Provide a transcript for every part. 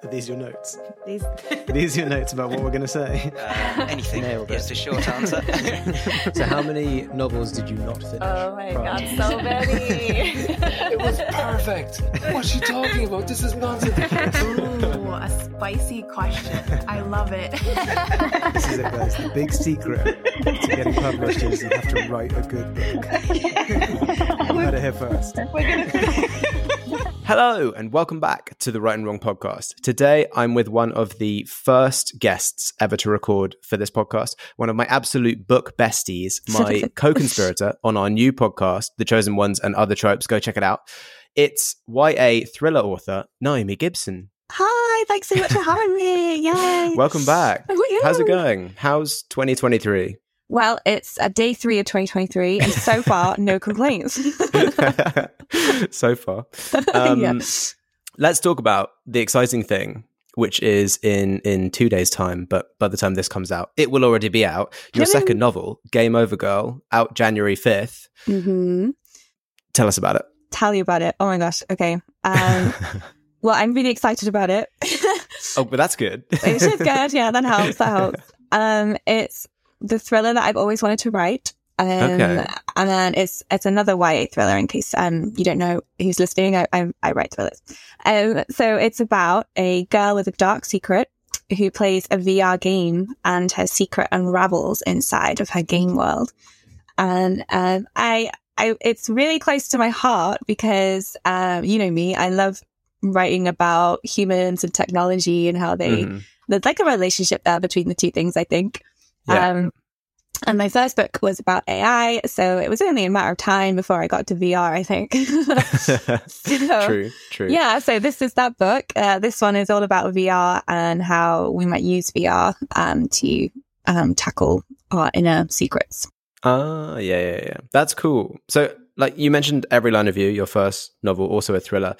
These are these your notes? These Are these your notes about what we're going to say? Uh, anything. Nailed it. Yes, a short answer. so, how many novels did you not finish? Oh my prior? god, so many. It was perfect. What's she talking about? This is nonsense. Ooh, a spicy question. I love it. This is it, guys. The big secret to getting published is you have to write a good book. you heard it here first. Hello, and welcome back to the Write and Wrong podcast. Today, I'm with one of the first guests ever to record for this podcast, one of my absolute book besties, my co conspirator on our new podcast, The Chosen Ones and Other Tropes. Go check it out. It's YA thriller author, Naomi Gibson. Hi, thanks so much for having me. Yay. Welcome back. How's it going? How's 2023? Well, it's a day three of 2023, and so far, no complaints. so far. Um, Yeah. Let's talk about the exciting thing, which is in in two days' time. But by the time this comes out, it will already be out. Your Yay. second novel, Game Over Girl, out January fifth. hmm Tell us about it. Tell you about it. Oh my gosh. Okay. Um, well, I'm really excited about it. oh, but that's good. it's is good. Yeah, that helps. That helps. Um, it's the thriller that I've always wanted to write. Um, Okay. And then it's it's another YA thriller. In case um you don't know who's listening, I I, I write thrillers. Um, so it's about a girl with a dark secret who plays a VR game, and her secret unravels inside of her game world. And um, I I it's really close to my heart because um you know me, I love writing about humans and technology and how they Mhm. there's like a relationship there between the two things, I think. Yeah. Um, and my first book was about AI, so it was only a matter of time before I got to VR, I think. So, true, true. Yeah, so this is that book. Uh, this one is all about VR and how we might use VR um, to um, tackle our inner secrets. Ah, yeah, yeah, yeah. That's cool. So, like you mentioned, Every Line of You, your first novel, also a thriller.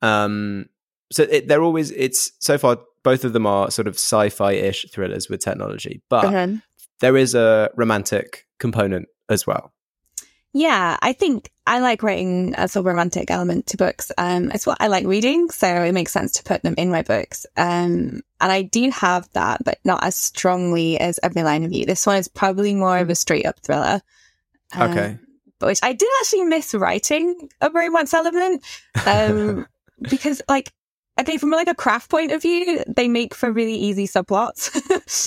Um, so it, they're always. It's so far both of them are sort of sci-fi-ish thrillers with technology, but Uh-huh. There is a romantic component as well. Yeah, I think I like writing a sort of romantic element to books. Um, it's what I like reading, so it makes sense to put them in my books. Um, and I do have that, but not as strongly as Every Line of You. This one is probably more of a straight up thriller. Um, Okay. But which I did actually miss writing a romance element. Um, because like, okay, from like a craft point of view, they make for really easy subplots.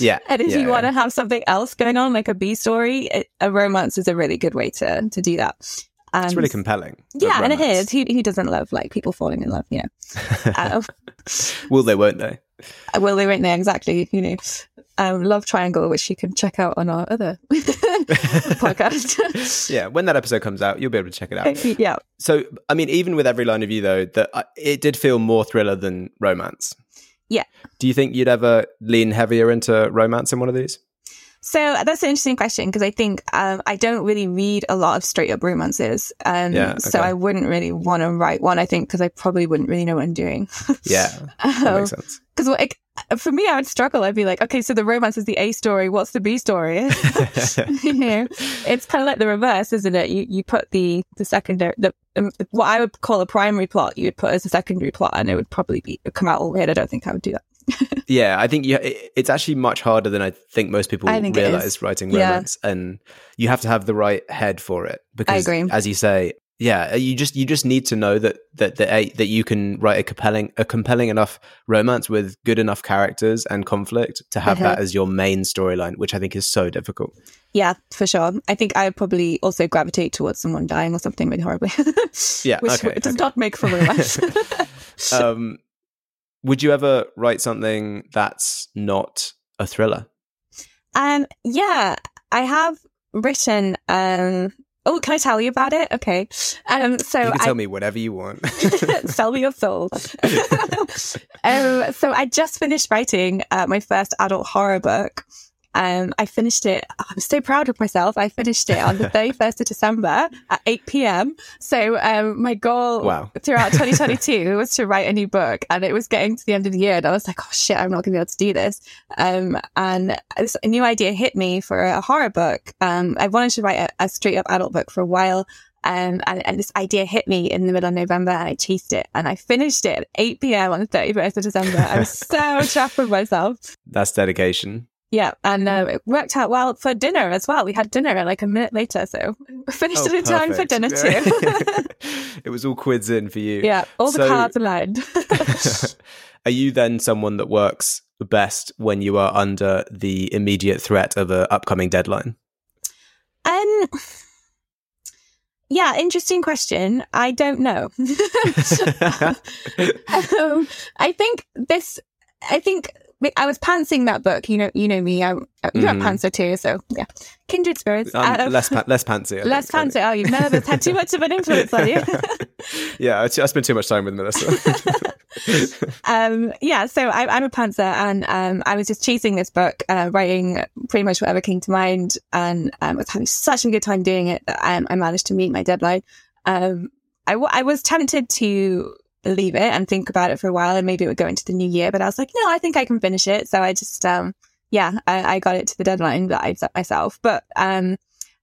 Yeah, And if yeah, you want yeah. to have something else going on, like a B story, it, a romance is a really good way to to do that. And It's really compelling. Yeah, and it is. Who, who doesn't love like people falling in love? You know, uh, Will they? Won't they? will they right now? Exactly. You know, um, love triangle, which you can check out on our other podcast. Yeah. When that episode comes out, you'll be able to check it out. yeah, So, I mean, even with Every Line of You, though, that uh, it did feel more thriller than romance. Yeah. Do you think you'd ever lean heavier into romance in one of these? So that's an interesting question because I think um, I don't really read a lot of straight up romances. Um, Yeah, So. I wouldn't really want to write one, I think, because I probably wouldn't really know what I'm doing. Yeah, that makes sense. Because for me, I would struggle. I'd be like, okay, so the romance is the A story. What's the B story? you know, it's kind of like the reverse, isn't it? You you put the the secondary, the um, what I would call a primary plot, you would put as a secondary plot, and it would probably be come out all weird. I don't think I would do that. Yeah, I think you, it, it's actually much harder than I think most people think realize writing Yeah. romance, and you have to have the right head for it. Because, agree. as you say, yeah, you just you just need to know that that that, a, that you can write a compelling a compelling enough romance with good enough characters and conflict to have Uh-huh. that as your main storyline, which I think is so difficult. Yeah, for sure. I think I would probably also gravitate towards someone dying or something really horribly. Yeah, which okay, does okay. not make for romance. um, would you ever write something that's not a thriller? Um, yeah, I have written um Oh, can I tell you about it? Okay. Um, so You can I, tell me whatever you want. Sell me your soul. um, so I just finished writing uh, my first adult horror book. Um, I finished it. I'm so proud of myself. I finished it on the 31st of December at 8 p.m. So um, my goal Wow. throughout 2022 was to write a new book, and it was getting to the end of the year, and I was like, "Oh shit, I'm not going to be able to do this." Um, and this, a new idea hit me for a horror book. Um, I wanted to write a, a straight up adult book for a while. Um, and, and this idea hit me in the middle of November and I chased it and I finished it at 8 p.m. on the 31st of December. I was so chuffed with myself. That's dedication. Yeah. And uh, it worked out well for dinner as well. We had dinner like a minute later. So we finished Oh, it in time for dinner too. it was all quids in for you. yeah. All the cards aligned. Are you then someone that works best when you are under the immediate threat of an upcoming deadline? Um, yeah, interesting question. I don't know. um, I think this. I think I was pantsing that book. You know, you know me. I'm you're Mhm. a pantser too, so yeah, kindred spirits. I'm Um, less pa- less pantsy. I less think, pantser. Oh, you've never had too much of an influence on you. yeah, I, I spend too much time with Melissa. um, yeah, so I, I'm a pantser, and um, I was just chasing this book, uh, writing pretty much whatever came to mind, and um, was having such a good time doing it that um, I managed to meet my deadline. Um, I, w- I was tempted to leave it and think about it for a while, and maybe it would go into the new year, but I was like, no, I think I can finish it. So I just, um, yeah, I, I got it to the deadline that I set myself. But um,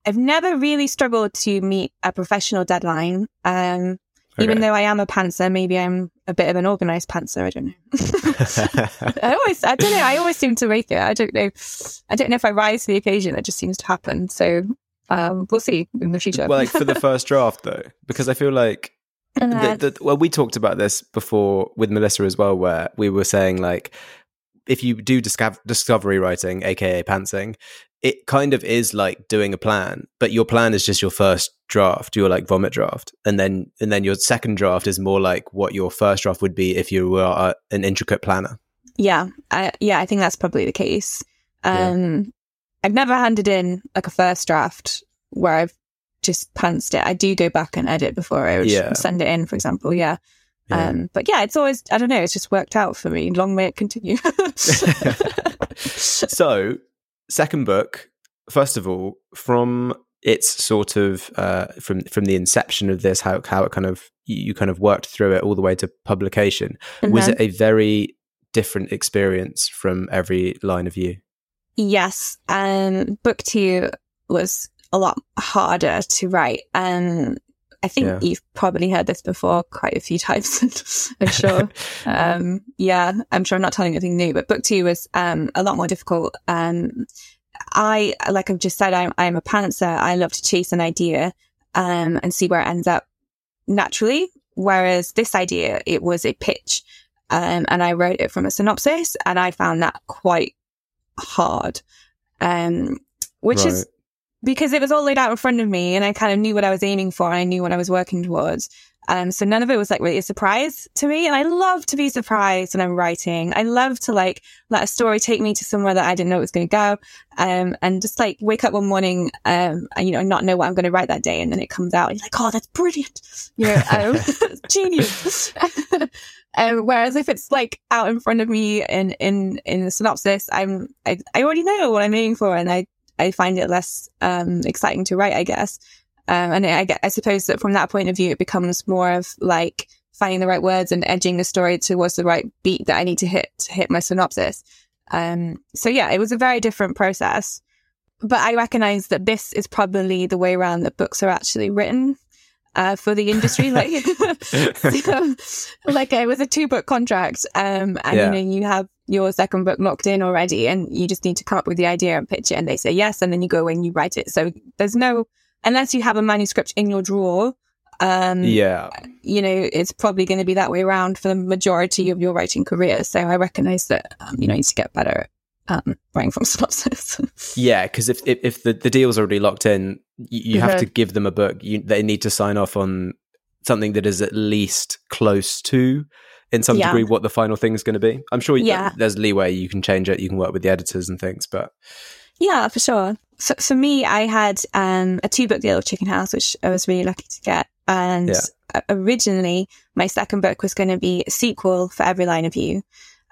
I've never really struggled to meet a professional deadline. Um, even though I am a pantser, maybe I'm a bit of an organized pantser. I don't know. I always, I don't know. I always seem to make it. I don't know. I don't know if I rise to the occasion. It just seems to happen. So um, we'll see in the future. well, like for the first draft though, because I feel like the, the, well, we talked about this before with Melissa as well, where we were saying like, if you do discover, discovery writing, aka pantsing, it kind of is like doing a plan, but your plan is just your first draft, your like vomit draft, and then and then your second draft is more like what your first draft would be if you were uh, an intricate planner. yeah, I, yeah, I think that's probably the case. Yeah. Um, I've never handed in like a first draft where I've just pantsed it. I do go back and edit before I Yeah. send it in, for example. Yeah. Yeah. Um, but yeah, it's always, I don't know, it's just worked out for me. Long may it continue. so, second book, first of all, from its sort of uh, from from the inception of this, how how it kind of you kind of worked through it all the way to publication. Was Mhm. it a very different experience from every line of you? Yes. Um, book two was a lot harder to write. And I think Yeah. you've probably heard this before quite a few times. I'm sure. um, yeah, I'm sure I'm not telling anything new, but book two was, um, a lot more difficult. Um, I, like I've just said, I'm, I'm a pantser. I love to chase an idea, um, and see where it ends up naturally. Whereas this idea, it was a pitch. Um, and I wrote it from a synopsis and I found that quite hard. Um, which is Right. Because it was all laid out in front of me and I kind of knew what I was aiming for. And I knew what I was working towards. Um, so none of it was like really a surprise to me. And I love to be surprised when I'm writing. I love to like let a story take me to somewhere that I didn't know it was going to go. Um, and just like wake up one morning, um, and, you know, not know what I'm going to write that day. And then it comes out and you're like, Oh, that's brilliant. You know, um, genius. um, whereas if it's like out in front of me in, in, in the synopsis, I'm, I, I already know what I'm aiming for and I, I find it less um, exciting to write, I guess. Um, and I, I suppose that from that point of view, it becomes more of like finding the right words and edging the story towards the right beat that I need to hit to hit my synopsis. Um, so yeah, it was a very different process. But I recognize that this is probably the way around that books are actually written uh, for the industry. like, so, like it was a two book contract, um, and Yeah. you know you have your second book locked in already, and you just need to come up with the idea and pitch it, and they say yes, and then you go away and you write it. So there's no unless you have a manuscript in your drawer. Um, Yeah, you know, it's probably going to be that way around for the majority of your writing career. So I recognize that, um, you know, you need to get better at um, writing from synopsis. yeah. Because if, if if the the deal's already locked in, you, you have to give them a book. You they need to sign off on something that is at least close to. In some Yeah. degree, what the final thing is going to be. I'm sure Yeah. there's leeway. You can change it. You can work with the editors and things, but Yeah, for sure. So for me, I had um, a two book deal with Chicken House, which I was really lucky to get. And yeah. originally, my second book was going to be a sequel for Every Line of You.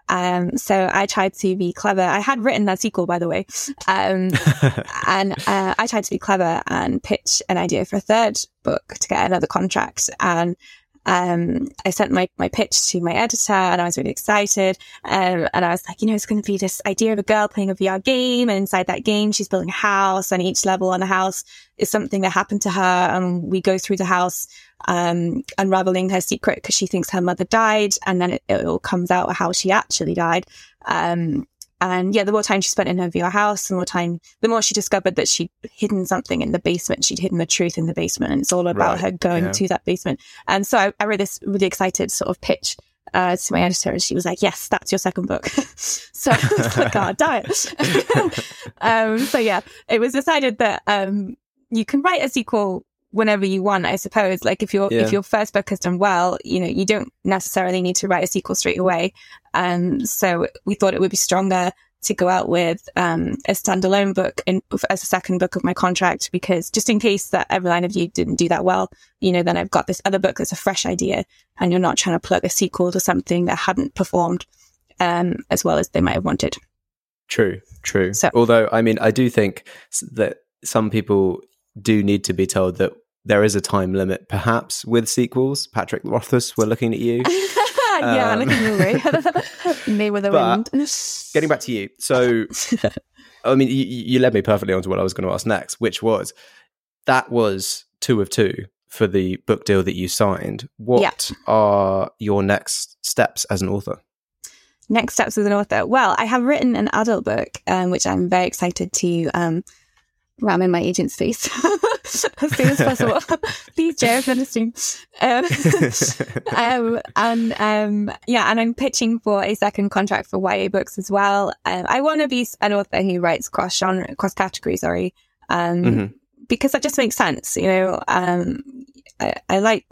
Um, so I tried to be clever. I had written that sequel, by the way. Um, and uh, I tried to be clever and pitch an idea for a third book to get another contract. And um, I sent my, my pitch to my editor and I was really excited. Um, and I was like, you know, it's going to be this idea of a girl playing a VR game. And inside that game, she's building a house and each level on the house is something that happened to her. And we go through the house, um, unraveling her secret because she thinks her mother died. And then it, it all comes out how she actually died. Um, and yeah, the more time she spent in her VR house, the more time, the more she discovered that she'd hidden something in the basement. She'd hidden the truth in the basement. And it's all about right. her going yeah. to that basement. And so I, I wrote this really excited sort of pitch uh, to my editor, and she was like, "Yes, that's your second book." so I God, damn it. um, so yeah, it was decided that um, you can write a sequel whenever you want, I suppose. Like if your yeah. if your first book has done well, you know, you don't necessarily need to write a sequel straight away. Um, so we thought it would be stronger to go out with um, a standalone book in, as a second book of my contract because just in case that every line of you didn't do that well, you know, then I've got this other book that's a fresh idea, and you're not trying to plug a sequel to something that hadn't performed um, as well as they might have wanted. True, true. So, Although, I mean, I do think that some people do need to be told that there is a time limit, perhaps with sequels. Patrick Rothfuss, we're looking at you. yeah, um, looking at me. me with the wind. getting back to you, so I mean, you, you led me perfectly onto what I was going to ask next, which was that was two of two for the book deal that you signed. What yeah. are your next steps as an author? Next steps as an author. Well, I have written an adult book, um, which I'm very excited to um, ram in my agent's face as soon as possible. Please, you're listening. Um, um, and um, yeah, and I'm pitching for a second contract for YA books as well. Um, I want to be an author who writes cross genre, cross category. Sorry, um, mm-hmm. because that just makes sense. You know, um, I, I like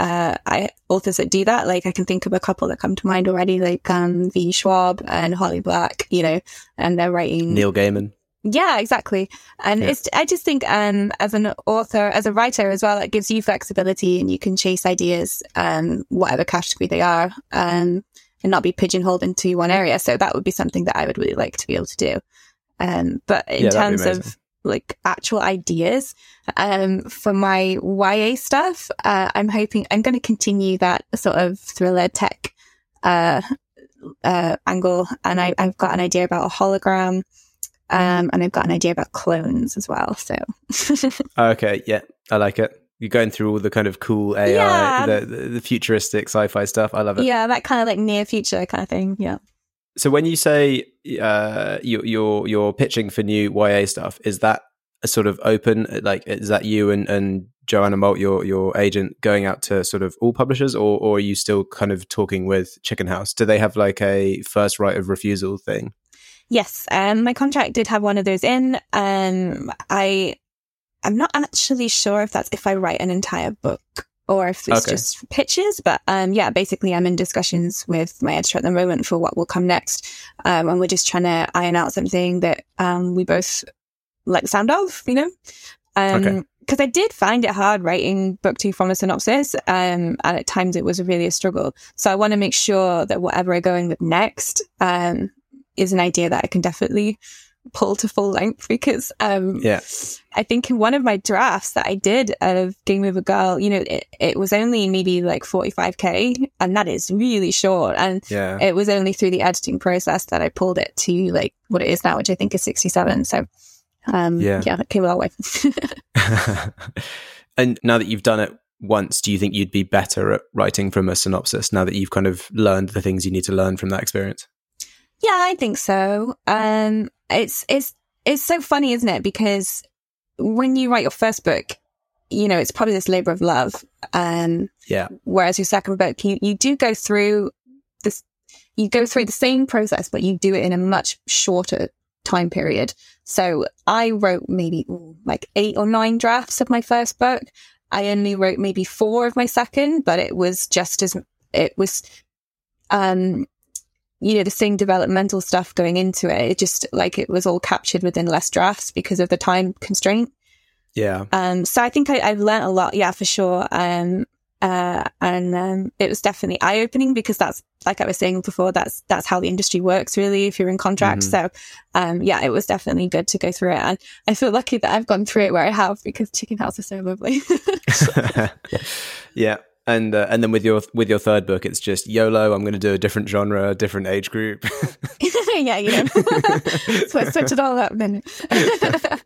uh, I authors that do that. Like I can think of a couple that come to mind already, like um, V. Schwab and Holly Black. You know, and they're writing Neil Gaiman. Yeah, exactly. And yeah. it's, I just think, um, as an author, as a writer as well, it gives you flexibility and you can chase ideas, um, whatever category they are, um, and not be pigeonholed into one area. So that would be something that I would really like to be able to do. Um, but in yeah, terms of like actual ideas, um, for my YA stuff, uh, I'm hoping I'm going to continue that sort of thriller tech, uh, uh, angle. And I, I've got an idea about a hologram um, and I've got an idea about clones as well. So, okay, yeah, I like it. You're going through all the kind of cool AI, yeah. the, the futuristic sci-fi stuff. I love it. Yeah, that kind of like near future kind of thing. Yeah. So when you say uh, you're, you're you're pitching for new YA stuff, is that a sort of open? Like, is that you and and Joanna Moult, your your agent, going out to sort of all publishers, or or are you still kind of talking with Chicken House? Do they have like a first right of refusal thing? Yes, um, my contract did have one of those in. Um, I, I'm not actually sure if that's if I write an entire book or if it's okay. just pitches. But um, yeah, basically, I'm in discussions with my editor at the moment for what will come next, um, and we're just trying to iron out something that um, we both like the sound of, you know. Um, okay because I did find it hard writing book two from a synopsis, um, and at times it was really a struggle. So I want to make sure that whatever I'm going with next, um, is an idea that I can definitely pull to full length because um yeah I think in one of my drafts that I did of Game Over Girl, you know, it, it was only maybe like 45k and that is really short. And yeah. it was only through the editing process that I pulled it to like what it is now, which I think is 67. So um yeah, yeah it came a long way. and now that you've done it once, do you think you'd be better at writing from a synopsis now that you've kind of learned the things you need to learn from that experience? Yeah, I think so. Um, it's it's it's so funny, isn't it? Because when you write your first book, you know it's probably this labor of love. Um, yeah. Whereas your second book, you you do go through this, you go through the same process, but you do it in a much shorter time period. So I wrote maybe like eight or nine drafts of my first book. I only wrote maybe four of my second, but it was just as it was um you know, the same developmental stuff going into it. It just like it was all captured within less drafts because of the time constraint. Yeah. Um, so I think I, I've learned a lot. Yeah, for sure. Um, uh, and um, it was definitely eye opening because that's like I was saying before. That's that's how the industry works, really. If you're in contract, Mhm. so um, yeah, it was definitely good to go through it, and I feel lucky that I've gone through it where I have because Chicken House is so lovely. yeah. And uh, and then with your with your third book, it's just YOLO. I'm going to do a different genre, a different age group. yeah, you know, so switch it all up then.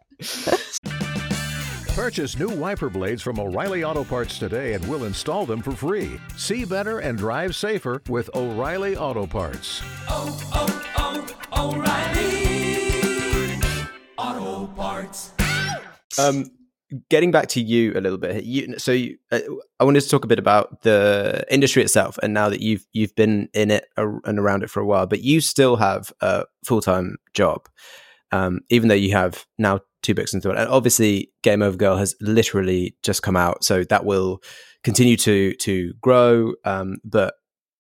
Purchase new wiper blades from O'Reilly Auto Parts today and we'll install them for free. See better and drive safer with O'Reilly Auto Parts. Um, getting back to you a little bit, you, so you, uh, I wanted to talk a bit about the industry itself, and now that you've you've been in it and around it for a while, but you still have a full time job, um, even though you have now two books into it. And obviously, Game Over Girl has literally just come out, so that will continue to to grow. Um, but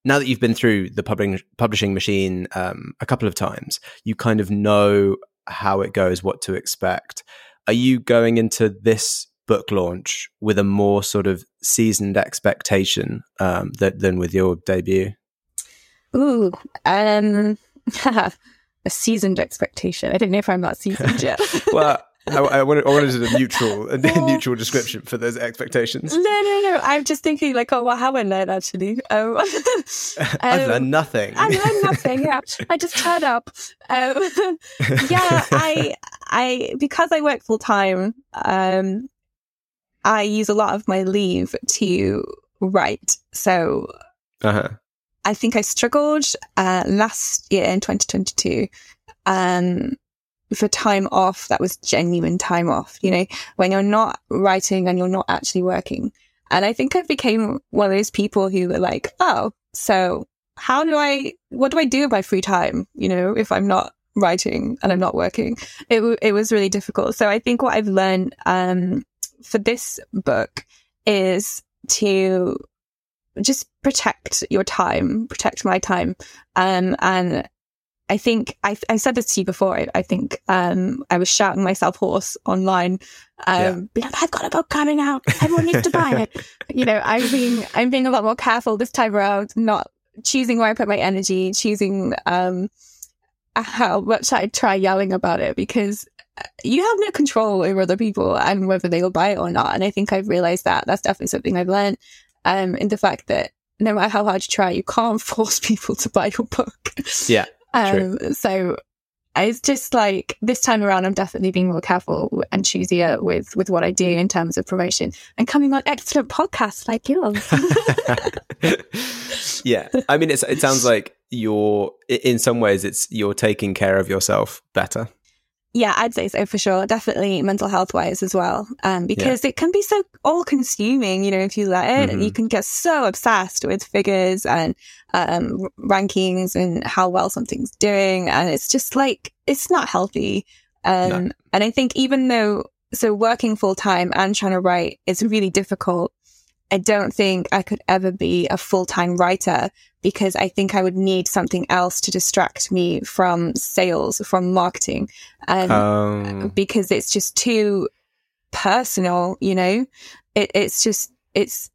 now that you've been through the publishing publishing machine um, a couple of times, you kind of know how it goes, what to expect. Are you going into this book launch with a more sort of seasoned expectation um, that, than with your debut? Ooh, um, a seasoned expectation. I don't know if I'm that seasoned yet. Well, I, I, wanted, I wanted a neutral, a neutral description for those expectations. No, no, no. I'm just thinking like, oh, what have I learned actually? Um, I've um, learned nothing. I learned nothing. Yeah, I just turned up. Um, yeah, I, I because I work full time. Um, I use a lot of my leave to write. So uh-huh. I think I struggled uh, last year in 2022 um, for time off that was genuine time off, you know, when you're not writing and you're not actually working. And I think I became one of those people who were like, oh, so how do I, what do I do with my free time, you know, if I'm not writing and I'm not working? It, w- it was really difficult. So I think what I've learned um, for this book is to just protect your time, protect my time. Um, and I think I, I said this to you before. I, I think um, I was shouting myself hoarse online, um, Yeah. being like, "I've got a book coming out. Everyone needs to buy it." you know, I'm being I'm being a lot more careful this time around, not choosing where I put my energy, choosing um, how much I try yelling about it because you have no control over other people and whether they'll buy it or not. And I think I've realized that that's definitely something I've learned. Um, in the fact that no matter how hard you try, you can't force people to buy your book. Yeah. Um, so it's just like this time around, I'm definitely being more careful and choosier with, with what I do in terms of promotion and coming on excellent podcasts like yours. yeah. I mean, it's, it sounds like you're, in some ways, it's you're taking care of yourself better. Yeah, I'd say so for sure. Definitely mental health wise as well. Um, because it can be so all consuming, you know, if you let it, Mhm. you can get so obsessed with figures and, um, rankings and how well something's doing. And it's just like, it's not healthy. Um, No. and I think even though, so working full time and trying to write is really difficult. I don't think I could ever be a full time writer because I think I would need something else to distract me from sales, from marketing. Um, Um, because it's just too personal, you know? It, it's just, it's,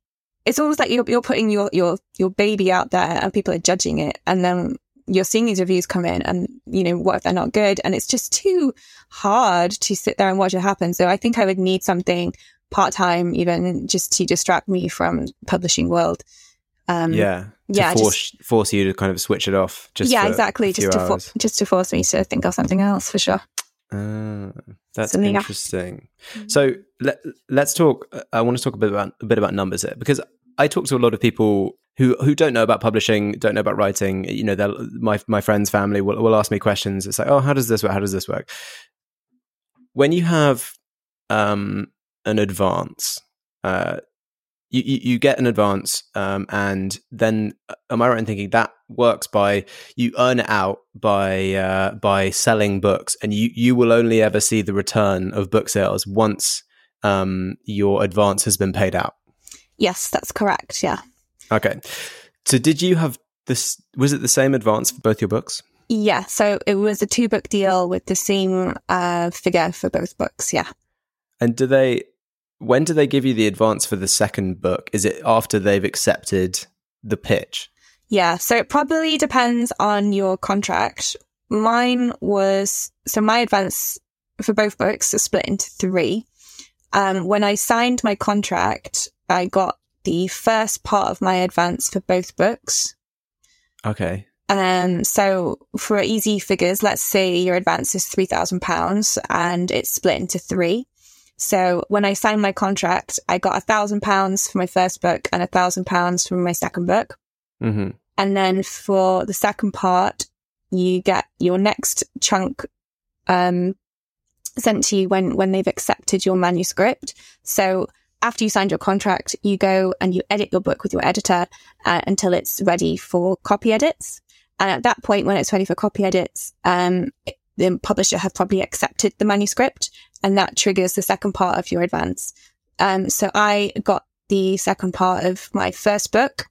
it's almost like you're, you're putting your, your, your baby out there and people are judging it. And then you're seeing these reviews come in and, you know, what if they're not good? And it's just too hard to sit there and watch it happen. So I think I would need something part time, even just to distract me from publishing world. Um, yeah. Yeah, force, force you to kind of switch it off. Just yeah, exactly. Just to, for, just to force me to think of something else for sure. Ah, that's Something else. interesting. So let, let's talk. I want to talk a bit about a bit about numbers here because I talk to a lot of people who who don't know about publishing, don't know about writing. You know, my my friends' family will, will ask me questions. It's like, oh, how does this work? How does this work? When you have um, an advance, uh, you, you you get an advance, um, and then uh, am I right in thinking that works by you earn it out by uh, by selling books, and you you will only ever see the return of book sales once um, your advance has been paid out. Yes, that's correct. Yeah. Okay. So did you have this was it the same advance for both your books? Yeah, so it was a two book deal with the same uh, figure for both books. Yeah. And do they? When do they give you the advance for the second book? Is it after they've accepted the pitch? Yeah, so it probably depends on your contract. Mine was so my advance for both books is split into three. Um, when I signed my contract, I got the first part of my advance for both books. Okay. Um, so for easy figures, let's say your advance is three thousand pounds and it's split into three. So when I signed my contract, I got a thousand pounds for my first book and a thousand pounds for my second book. hmm And then for the second part, you get your next chunk, um, sent to you when, when they've accepted your manuscript. So after you signed your contract, you go and you edit your book with your editor uh, until it's ready for copy edits. And at that point, when it's ready for copy edits, um, the publisher have probably accepted the manuscript and that triggers the second part of your advance. Um, so I got the second part of my first book.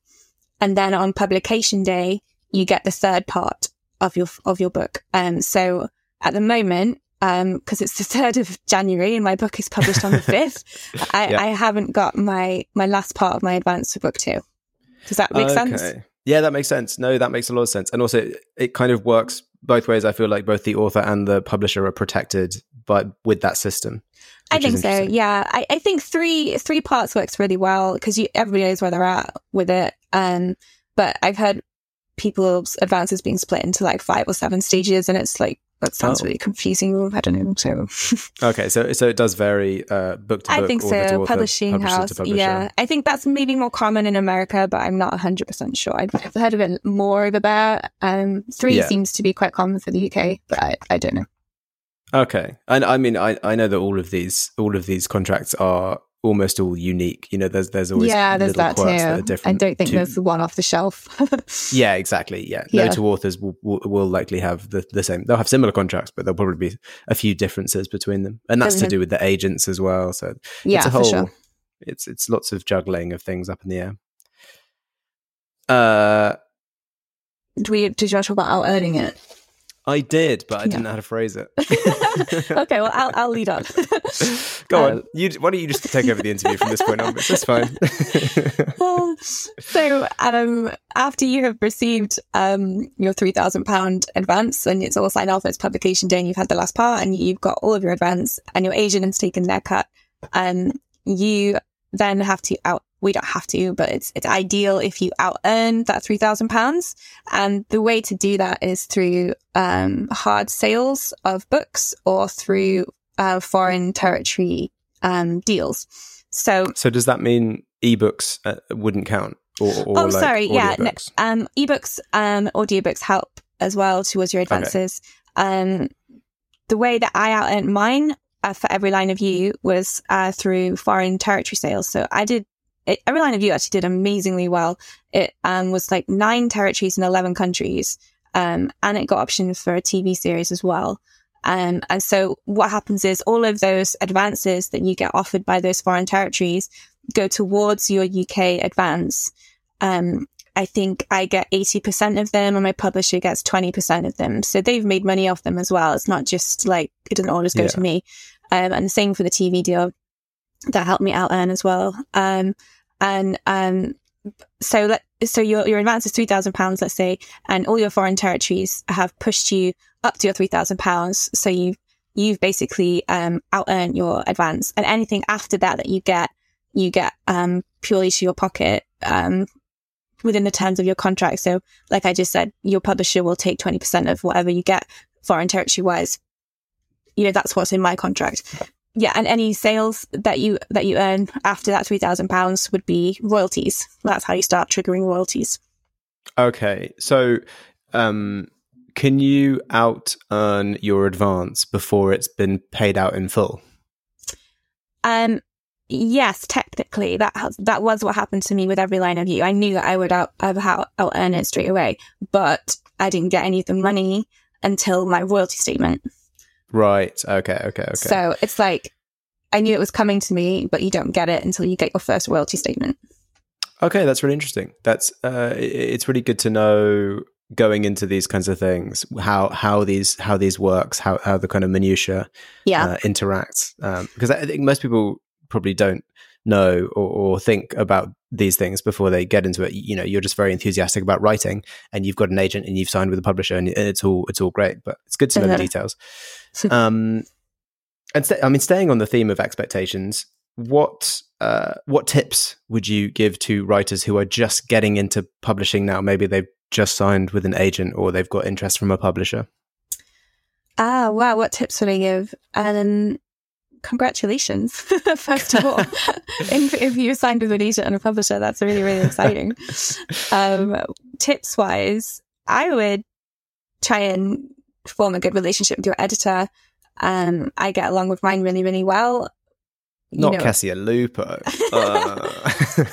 And then on publication day, you get the third part of your, of your book. Um, so at the moment, um, cause it's the 3rd of January and my book is published on the 5th, I, Yeah. I haven't got my, my last part of my advance for book two. Does that make sense? Yeah, that makes sense. No, that makes a lot of sense. And also, it kind of works both ways. I feel like both the author and the publisher are protected, but with that system. I think so. Yeah, I, I think three three parts works really well because everybody knows where they're at with it. Um, but I've heard people's advances being split into like five or seven stages, and it's like that sounds Oh. really confusing. I don't know. So Okay, so so it does vary uh, book to book. I think so. Publishing house. Yeah, I think that's maybe more common in America, but I'm not 100 percent sure. I've I've heard of it more over there. Um, three Yeah. seems to be quite common for the UK, but I, I don't know. Okay, and I mean, I, I know that all of these all of these contracts are almost all unique. You know, there's there's always yeah, there's that too. that I don't think to- there's one off the shelf. Yeah, exactly. Yeah, Yeah. no two authors will, will, will likely have the, the same. They'll have similar contracts, but there'll probably be a few differences between them, and that's to Mhm. do with the agents as well. So yeah, it's a for whole. sure. It's it's lots of juggling of things up in the air. Uh, Do we? Did you talk about out earning it? I did, but I didn't know how to phrase it. okay, well, I'll, I'll lead on. Go Um, on. You, why don't you just take over the interview from this point onwards? That's fine. so, um, after you have received um, your three thousand pound advance and it's all signed off, it's publication day, and you've had the last part, and you've got all of your advance, and your agent has taken their cut, um, you then have to out. We don't have to, but it's it's ideal if you out earn that three thousand pounds. And the way to do that is through um, hard sales of books or through uh, foreign territory um, deals. So so does that mean ebooks uh, wouldn't count? Or, or oh, like sorry. Yeah. No, um, ebooks, um, audiobooks help as well towards your advances. Um, the way that I out earned mine uh, for every line of you was uh, through foreign territory sales. So I did. It, every line of you actually did amazingly well. It um, was like nine territories in 11 countries. Um, and it got options for a TV series as well. Um, and so what happens is all of those advances that you get offered by those foreign territories go towards your UK advance. Um, I think I get 80% of them and my publisher gets 20% of them. So they've made money off them as well. It's not just like, it doesn't always go Yeah. to me. Um, and the same for the TV deal that helped me out earn as well. Um, and, um, so let, so your, your advance is £3,000, let's say, and all your foreign territories have pushed you up to your £3,000. So you, you've basically, um, out earned your advance and anything after that that you get, you get, um, purely to your pocket, um, within the terms of your contract. So like I just said, your publisher will take 20% of whatever you get foreign territory wise. You know, that's what's in my contract. Yeah. And any sales that you, that you earn after that £3,000 would be royalties. That's how you start triggering royalties. Okay, so um, can you out earn your advance before it's been paid out in full? Um, yes, technically that has, that was what happened to me with every line of you. I knew that I would out, out, out earn it straight away, but I didn't get any of the money until my royalty statement. Right. Okay. Okay. Okay. So it's like, I knew it was coming to me, but you don't get it until you get your first royalty statement. Okay, that's really interesting. That's uh, it's really good to know going into these kinds of things how how these how these works how how the kind of minutia Yeah. uh, interacts um, because I think most people probably don't know or, or think about these things before they get into it. You know, you're just very enthusiastic about writing, and you've got an agent, and you've signed with a publisher, and it's all it's all great. But it's good to know the details. Um, and sta I mean, staying on the theme of expectations, what uh, what tips would you give to writers who are just getting into publishing now? Maybe they've just signed with an agent, or they've got interest from a publisher. Ah, wow. What tips would I give? Um, congratulations, first of all. if, if you signed with an agent and a publisher, that's really, really exciting. um, tips wise, I would try and form a good relationship with your editor. Um, I get along with mine really, really well. You Not know, Kesia Lupo. Uh.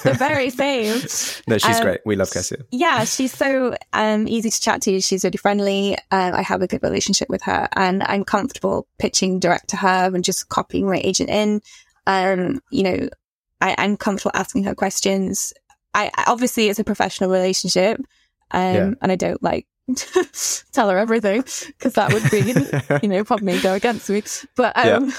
the very same. no, she's Um, great. We love Kesia. Yeah, she's so um, easy to chat to. She's really friendly. Um, I have a good relationship with her, and I'm comfortable pitching direct to her and just copying my agent in. Um, you know, I, I'm comfortable asking her questions. I obviously it's a professional relationship, um, Yeah. and I don't like tell her everything because that would be you know probably go against me. But um,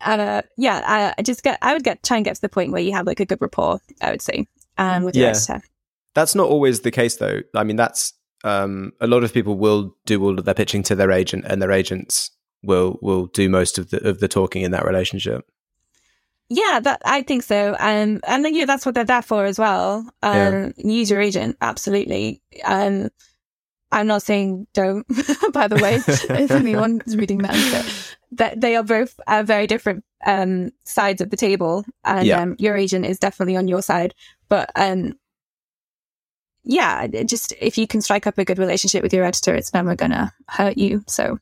and uh, yeah, I, I just get I would get try and get to the point where you have like a good rapport. I would say um, with your Yeah. editor. That's not always the case, though. I mean, that's um, a lot of people will do all of their pitching to their agent, and their agents will will do most of the of the talking in that relationship. Yeah, that I think so. Um, and then, yeah, that's what they're there for as well. Um, use your agent, absolutely. Um, I'm not saying don't, by the way, if anyone's reading that, but that they are both uh, very different um sides of the table, and Yeah. um, your agent is definitely on your side. But um, yeah, just if you can strike up a good relationship with your editor, it's never gonna hurt you. So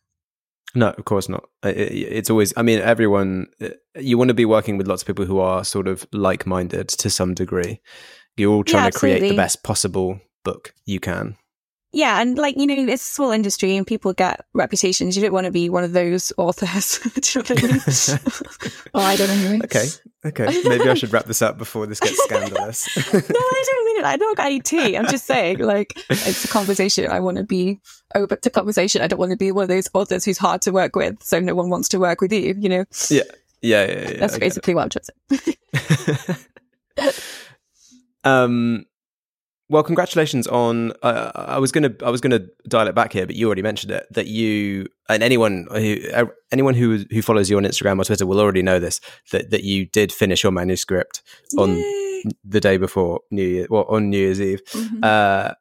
No, of course not. It's always. I mean, everyone. uh, You want to be working with lots of people who are sort of like minded to some degree. You're all trying Yeah, to create the best possible book you can. Yeah, and like you know, it's a small industry, and people get reputations. You don't want to be one of those authors. Do you know what I mean? oh, I don't know. Okay, okay. Maybe I should wrap this up before this gets scandalous. no, I don't mean it. I don't got IT. I'm just saying, like, it's a conversation. I want to be open to conversation. I don't want to be one of those authors who's hard to work with, so no one wants to work with you. You know, yeah, yeah, yeah. yeah that's I basically what I'm trying to say. um well congratulations on uh, i was gonna i was gonna dial it back here but you already mentioned it that you and anyone who uh, anyone who who follows you on instagram or twitter will already know this that that you did finish your manuscript on Yay. the day before new year well on new year's eve Mhm. uh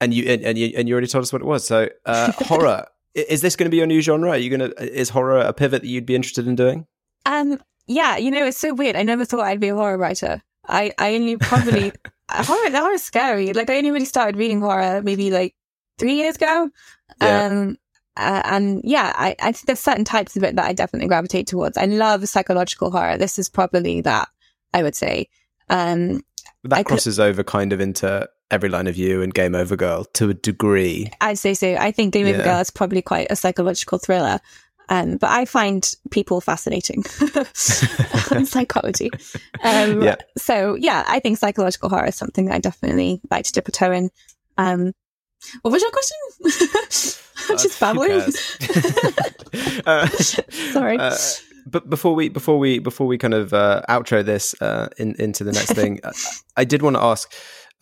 and you and, and you and you already told us what it was so uh horror is this going to be your new genre are you gonna is horror a pivot that you'd be interested in doing Um, yeah, you know, it's so weird. I never thought I'd be a horror writer. I, I only probably horror. Horror is scary. Like I only really started reading horror maybe like three years ago. Yeah. Um, uh, and yeah, I, I think there's certain types of it that I definitely gravitate towards. I love psychological horror. This is probably that I would say. Um, that I could- crosses over kind of into every line of you and game over girl to a degree I'd say so. I think Game Over Girl is probably quite a psychological thriller. Um, but I find people fascinating in psychology. Um, Yeah. So yeah, I think psychological horror is something that I definitely like to dip a toe in. Um, what was your question? I'm Uh, just babbling. Uh, Sorry. uh, but before we before we before we kind of uh, outro this uh, in, into the next thing, uh, I did want to ask.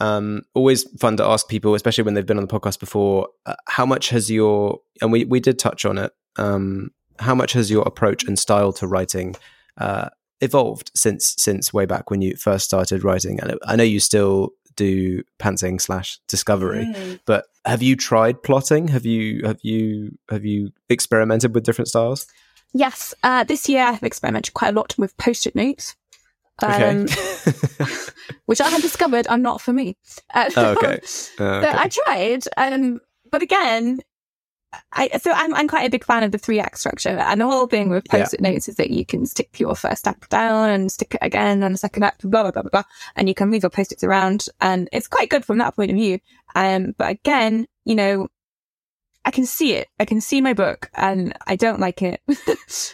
Um, always fun to ask people, especially when they've been on the podcast before. Uh, how much has your and we we did touch on it. Um, how much has your approach and style to writing uh, evolved since since way back when you first started writing? And I know you still do pantsing slash discovery, Mm. but have you tried plotting? Have you have you have you experimented with different styles? Yes, uh, this year I've experimented quite a lot with post-it notes. Um, which I have discovered are not for me. Uh, Oh, okay. So okay. I tried, um, but again, I so I'm I'm quite a big fan of the three act structure, and the whole thing with post-it notes is that you can stick your first act down and stick it again on the second act, blah blah blah blah blah, and you can move your post-its around, and it's quite good from that point of view. Um, but again, you know. I can see it. I can see my book, and I don't like it.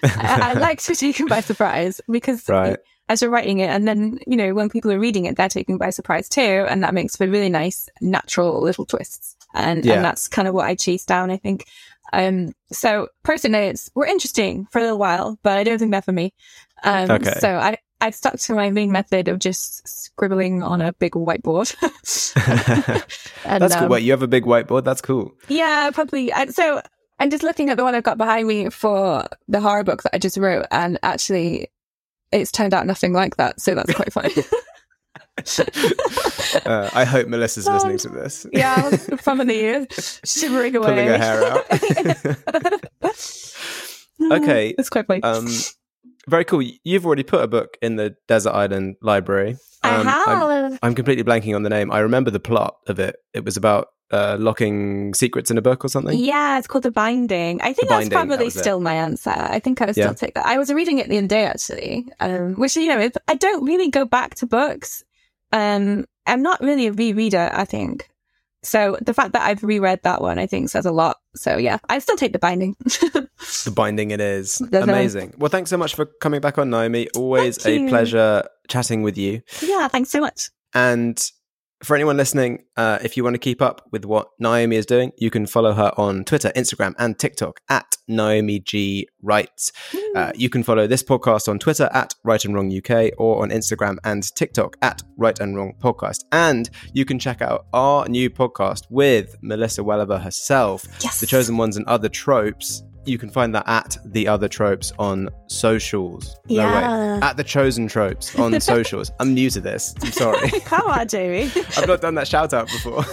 I, I like to be taken by surprise because Right. as you're writing it. And then, you know, when people are reading it, they're taken by surprise too. And that makes for really nice, natural little twists. And, Yeah. and that's kind of what I chased down, I think. Um, so post-it notes were interesting for a little while, but I don't think they're for me. Um, Okay. so I, I stuck to my main method of just scribbling on a big whiteboard. And, That's cool. um, Wait, you have a big whiteboard? That's cool. yeah, probably. And so I'm just looking at the one I've got behind me for the horror book that I just wrote, and actually, it's turned out nothing like that. So that's quite funny. Uh, I hope Melissa's listening to this. yeah, ears, shivering away, Pulling her hair out. Okay, it's quite funny. Um, very cool. You've already put a book in the Desert Island Library. Um, I I'm, have. I'm completely blanking on the name. I remember the plot of it. It was about uh, locking secrets in a book or something. Yeah, it's called The Binding. I think The that's Binding, that probably it. still my answer. I think I would still Yeah. take that. I was reading it the other day actually, um, which you know, I don't really go back to books. Um, I'm not really a rereader. I think so. The fact that I've reread that one, I think, says a lot. So yeah, I still take The Binding. The Binding it is. There's no- Amazing. Well, thanks so much for coming back on, Naomi. Always Thank a you. pleasure chatting with you. yeah, thanks so much. And for anyone listening, uh, if you want to keep up with what Naomi is doing, you can follow her on Twitter, Instagram, and TikTok at Naomi G Writes. Uh, you can follow this podcast on Twitter at Write and Wrong UK or on Instagram and TikTok at Write and Wrong Podcast. And you can check out our new podcast with Melissa Welliver herself, Yes. The Chosen Ones and Other Tropes. You can find that at The Other Tropes on socials. No, Yeah. wait. At The Chosen Tropes on socials. I'm new to this. I'm sorry. Come on, Jamie. I've not done that shout out before.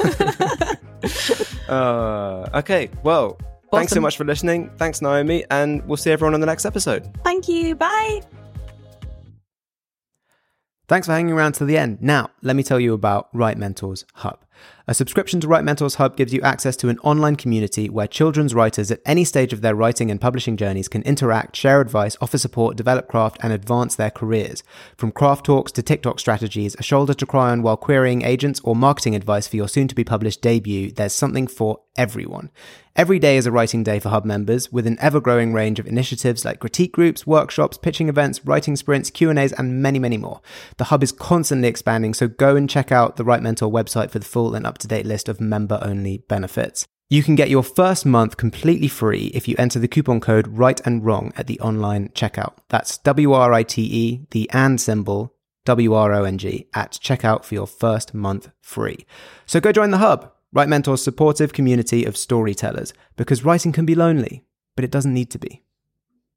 uh, okay, well, thanks so much for listening. Thanks, Naomi, and we'll see everyone on the next episode. Thank you. Bye. Thanks for hanging around to the end. Now, let me tell you about WriteMentor's Hub. A subscription to WriteMentor's Hub gives you access to an online community where children's writers at any stage of their writing and publishing journeys can interact, share advice, offer support, develop craft, and advance their careers. From craft talks to TikTok strategies, a shoulder to cry on while querying agents, or marketing advice for your soon to be published debut, there's something for everyone. Every day is a writing day for Hub members, with an ever-growing range of initiatives like critique groups, workshops, pitching events, writing sprints, Q&As, and many, many more. The Hub is constantly expanding, so go and check out the WriteMentor website for the full and up-to-date list of member-only benefits. You can get your first month completely free if you enter the coupon code Write and Wrong at the online checkout. That's W R I T E, the and symbol, W-R-O-N-G, at checkout for your first month free. So go join the Hub, WriteMentor's supportive community of storytellers, because writing can be lonely, but it doesn't need to be.